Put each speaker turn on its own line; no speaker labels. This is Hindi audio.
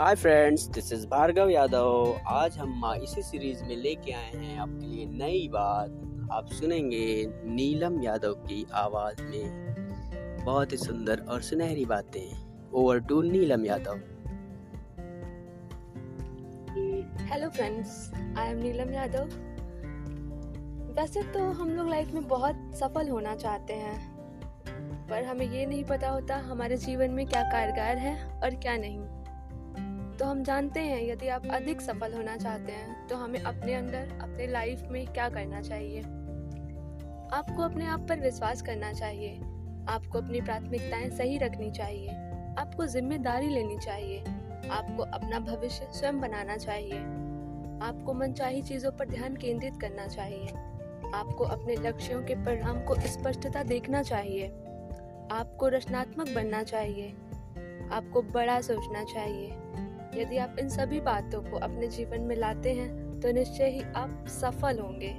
Hi friends this is Bhargav Yadav आज हम इसी सीरीज़ में लेके आए हैं आपके लिए नई बात। आप सुनेंगे नीलम यादव की आवाज़ में। बहुत ही सुंदर और सुनहरी बातें। Over to Neelam Yadav.
Hello friends I am Neelam Yadav. वैसे तो हम लोग लाइफ में बहुत सफल होना चाहते हैं। पर हमें ये नहीं पता होता हमारे जीवन में क्या कारगर है और क्या नहीं। तो हम जानते हैं, यदि आप अधिक सफल होना चाहते हैं तो हमें अपने अंदर, अपने लाइफ में क्या करना चाहिए? आपको अपने आप पर विश्वास करना चाहिए। आपको अपनी प्राथमिकताएँ सही रखनी चाहिए। आपको ज़िम्मेदारी लेनी चाहिए। आपको अपना भविष्य स्वयं बनाना चाहिए। आपको मनचाही चीज़ों पर ध्यान केंद्रित करना चाहिए। आपको अपने लक्ष्यों के परिणाम को स्पष्टता देखना चाहिए। आपको रचनात्मक बनना चाहिए। आपको बड़ा सोचना चाहिए। यदि आप इन सभी बातों को अपने जीवन में लाते हैं तो निश्चय ही आप सफल होंगे।